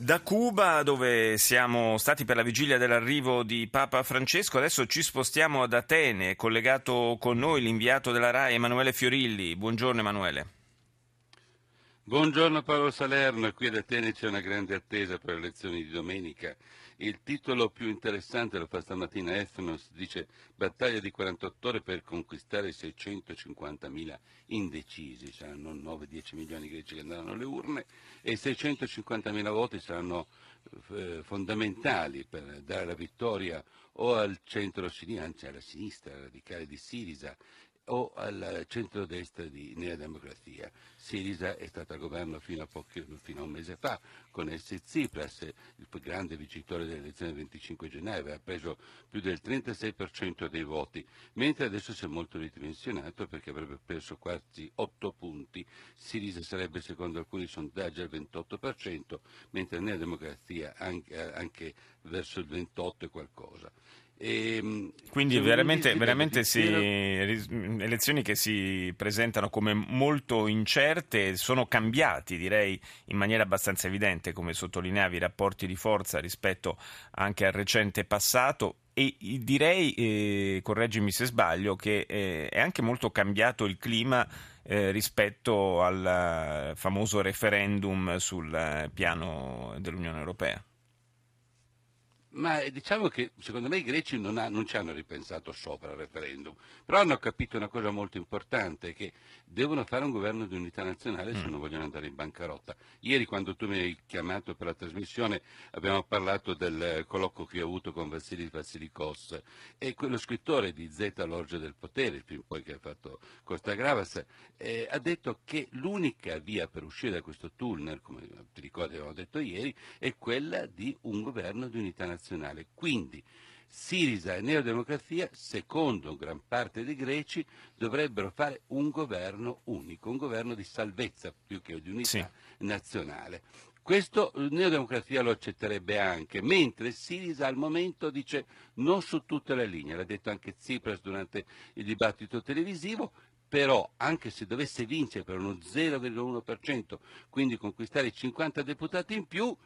Da Cuba, dove siamo stati per la vigilia dell'arrivo di Papa Francesco, adesso ci spostiamo ad Atene, collegato con noi l'inviato della RAI Emanuele Fiorilli. Buongiorno Emanuele. Buongiorno Paolo Salerno, qui ad Atene c'è una grande attesa per le elezioni di domenica. Il titolo più interessante lo fa stamattina Ethnos, dice battaglia di 48 ore per conquistare 650.000 indecisi, saranno 9-10 milioni di greci che andranno alle urne e 650.000 voti saranno eh, fondamentali per dare la vittoria o al centro-sinistra, anzi alla sinistra radicale di Sirisa o al centro-destra di Nea Democrazia. Sirisa è stata al governo fino a, pochi, fino a, un mese fa con S. Tsipras, il grande vincitore delle elezioni del 25 gennaio, aveva preso più del 36% dei voti, mentre adesso si è molto ridimensionato perché avrebbe perso quasi 8 punti. Sirisa sarebbe secondo alcuni sondaggi al 28%, mentre Nea Democrazia anche, anche verso il 28 e qualcosa. E, ehm, Quindi veramente, veramente si, elezioni che si presentano come molto incerte, sono cambiati direi in maniera abbastanza evidente, come sottolineavi, i rapporti di forza rispetto anche al recente passato e direi, eh, correggimi se sbaglio, che eh, è anche molto cambiato il clima eh, rispetto al famoso referendum sul piano dell'Unione Europea. Ma diciamo che secondo me i greci non, ha, non, ci hanno ripensato sopra il referendum, però hanno capito una cosa molto importante, che devono fare un governo di unità nazionale se mm. non vogliono andare in bancarotta. Ieri quando tu mi hai chiamato per la trasmissione abbiamo parlato del colloquio che ho avuto con Vassilis Vassilikos e quello scrittore di Z l'orge del potere, film poi che ha fatto Costa Gravas, eh, ha detto che l'unica via per uscire da questo tunnel, come ti ricordi avevamo detto ieri, è quella di un governo di unità nazionale nazionale. Quindi Sirisa e Neodemocrazia, secondo gran parte dei greci, dovrebbero fare un governo unico, un governo di salvezza più che di unità sì. nazionale. Questo Neodemocrazia lo accetterebbe anche, mentre Sirisa al momento dice non su tutte le linee, l'ha detto anche Tsipras durante il dibattito televisivo, però anche se dovesse vincere per uno 0,1%, quindi conquistare 50 deputati in più,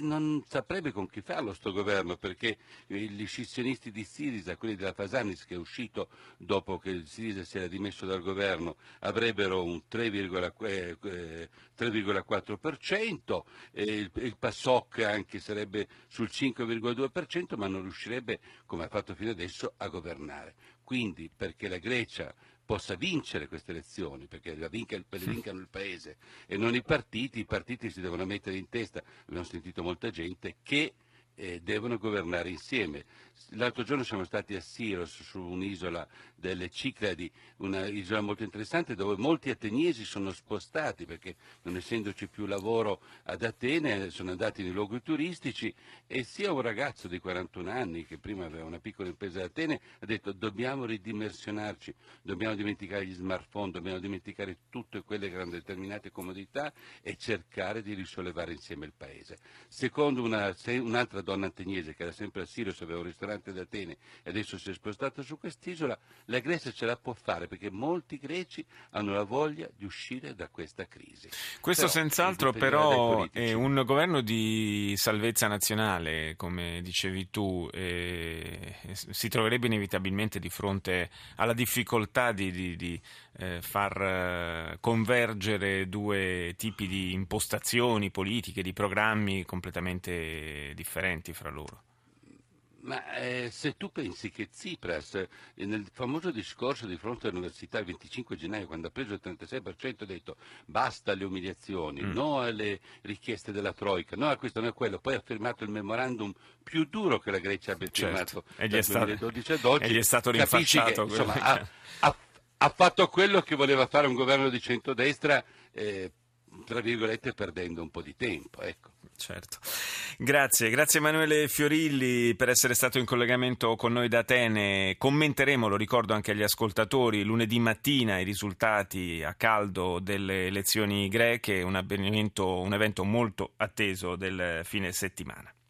non saprebbe con chi farlo sto governo perché gli scissionisti di Sirisa, quelli della Fasanis che è uscito dopo che Sirisa si era dimesso dal governo, avrebbero un 3,4%, eh, il, il PASOK anche sarebbe sul 5,2%, ma non riuscirebbe, come ha fatto fino adesso, a governare. Quindi perché la Grecia possa vincere queste elezioni, perché le vincano il Paese e non i partiti, i partiti si devono mettere in testa, abbiamo sentito molta gente, che eh, devono governare insieme. L'altro giorno siamo stati a Siros, su un'isola delle Cicladi, un'isola molto interessante dove molti ateniesi sono spostati perché non essendoci più lavoro ad Atene sono andati nei luoghi turistici e sia un ragazzo di 41 anni che prima aveva una piccola impresa ad Atene ha detto dobbiamo ridimensionarci, dobbiamo dimenticare gli smartphone, dobbiamo dimenticare tutte quelle che erano determinate comodità e cercare di risollevare insieme il paese. Secondo una, un'altra donna ateniese che era sempre a Siros, aveva un ristorante ad Atene e adesso si è spostata su quest'isola, la Grecia ce la può fare perché molti greci hanno la voglia di uscire da questa crisi. Questo però, senz'altro però è un governo di salvezza nazionale, come dicevi tu, e si troverebbe inevitabilmente di fronte alla difficoltà di, di, di eh, far eh, convergere due tipi di impostazioni politiche, di programmi completamente differenti differenti fra loro. Ma eh, se tu pensi che Tsipras eh, nel famoso discorso di fronte all'università il 25 gennaio, quando ha preso il 36%, ha detto basta le umiliazioni, mm. no alle richieste della Troica, no a questo, no a quello, poi ha firmato il memorandum più duro che la Grecia abbia certo. firmato e dal 2012 ad oggi, e gli è stato rinfacciato. Che, insomma, ha, ha, ha, fatto quello che voleva fare un governo di centrodestra, eh, tra virgolette, perdendo un po' di tempo. Ecco. Certo. Grazie, grazie Emanuele Fiorilli per essere stato in collegamento con noi da Atene. Commenteremo, lo ricordo anche agli ascoltatori, lunedì mattina i risultati a caldo delle elezioni greche, un, un evento molto atteso del fine settimana.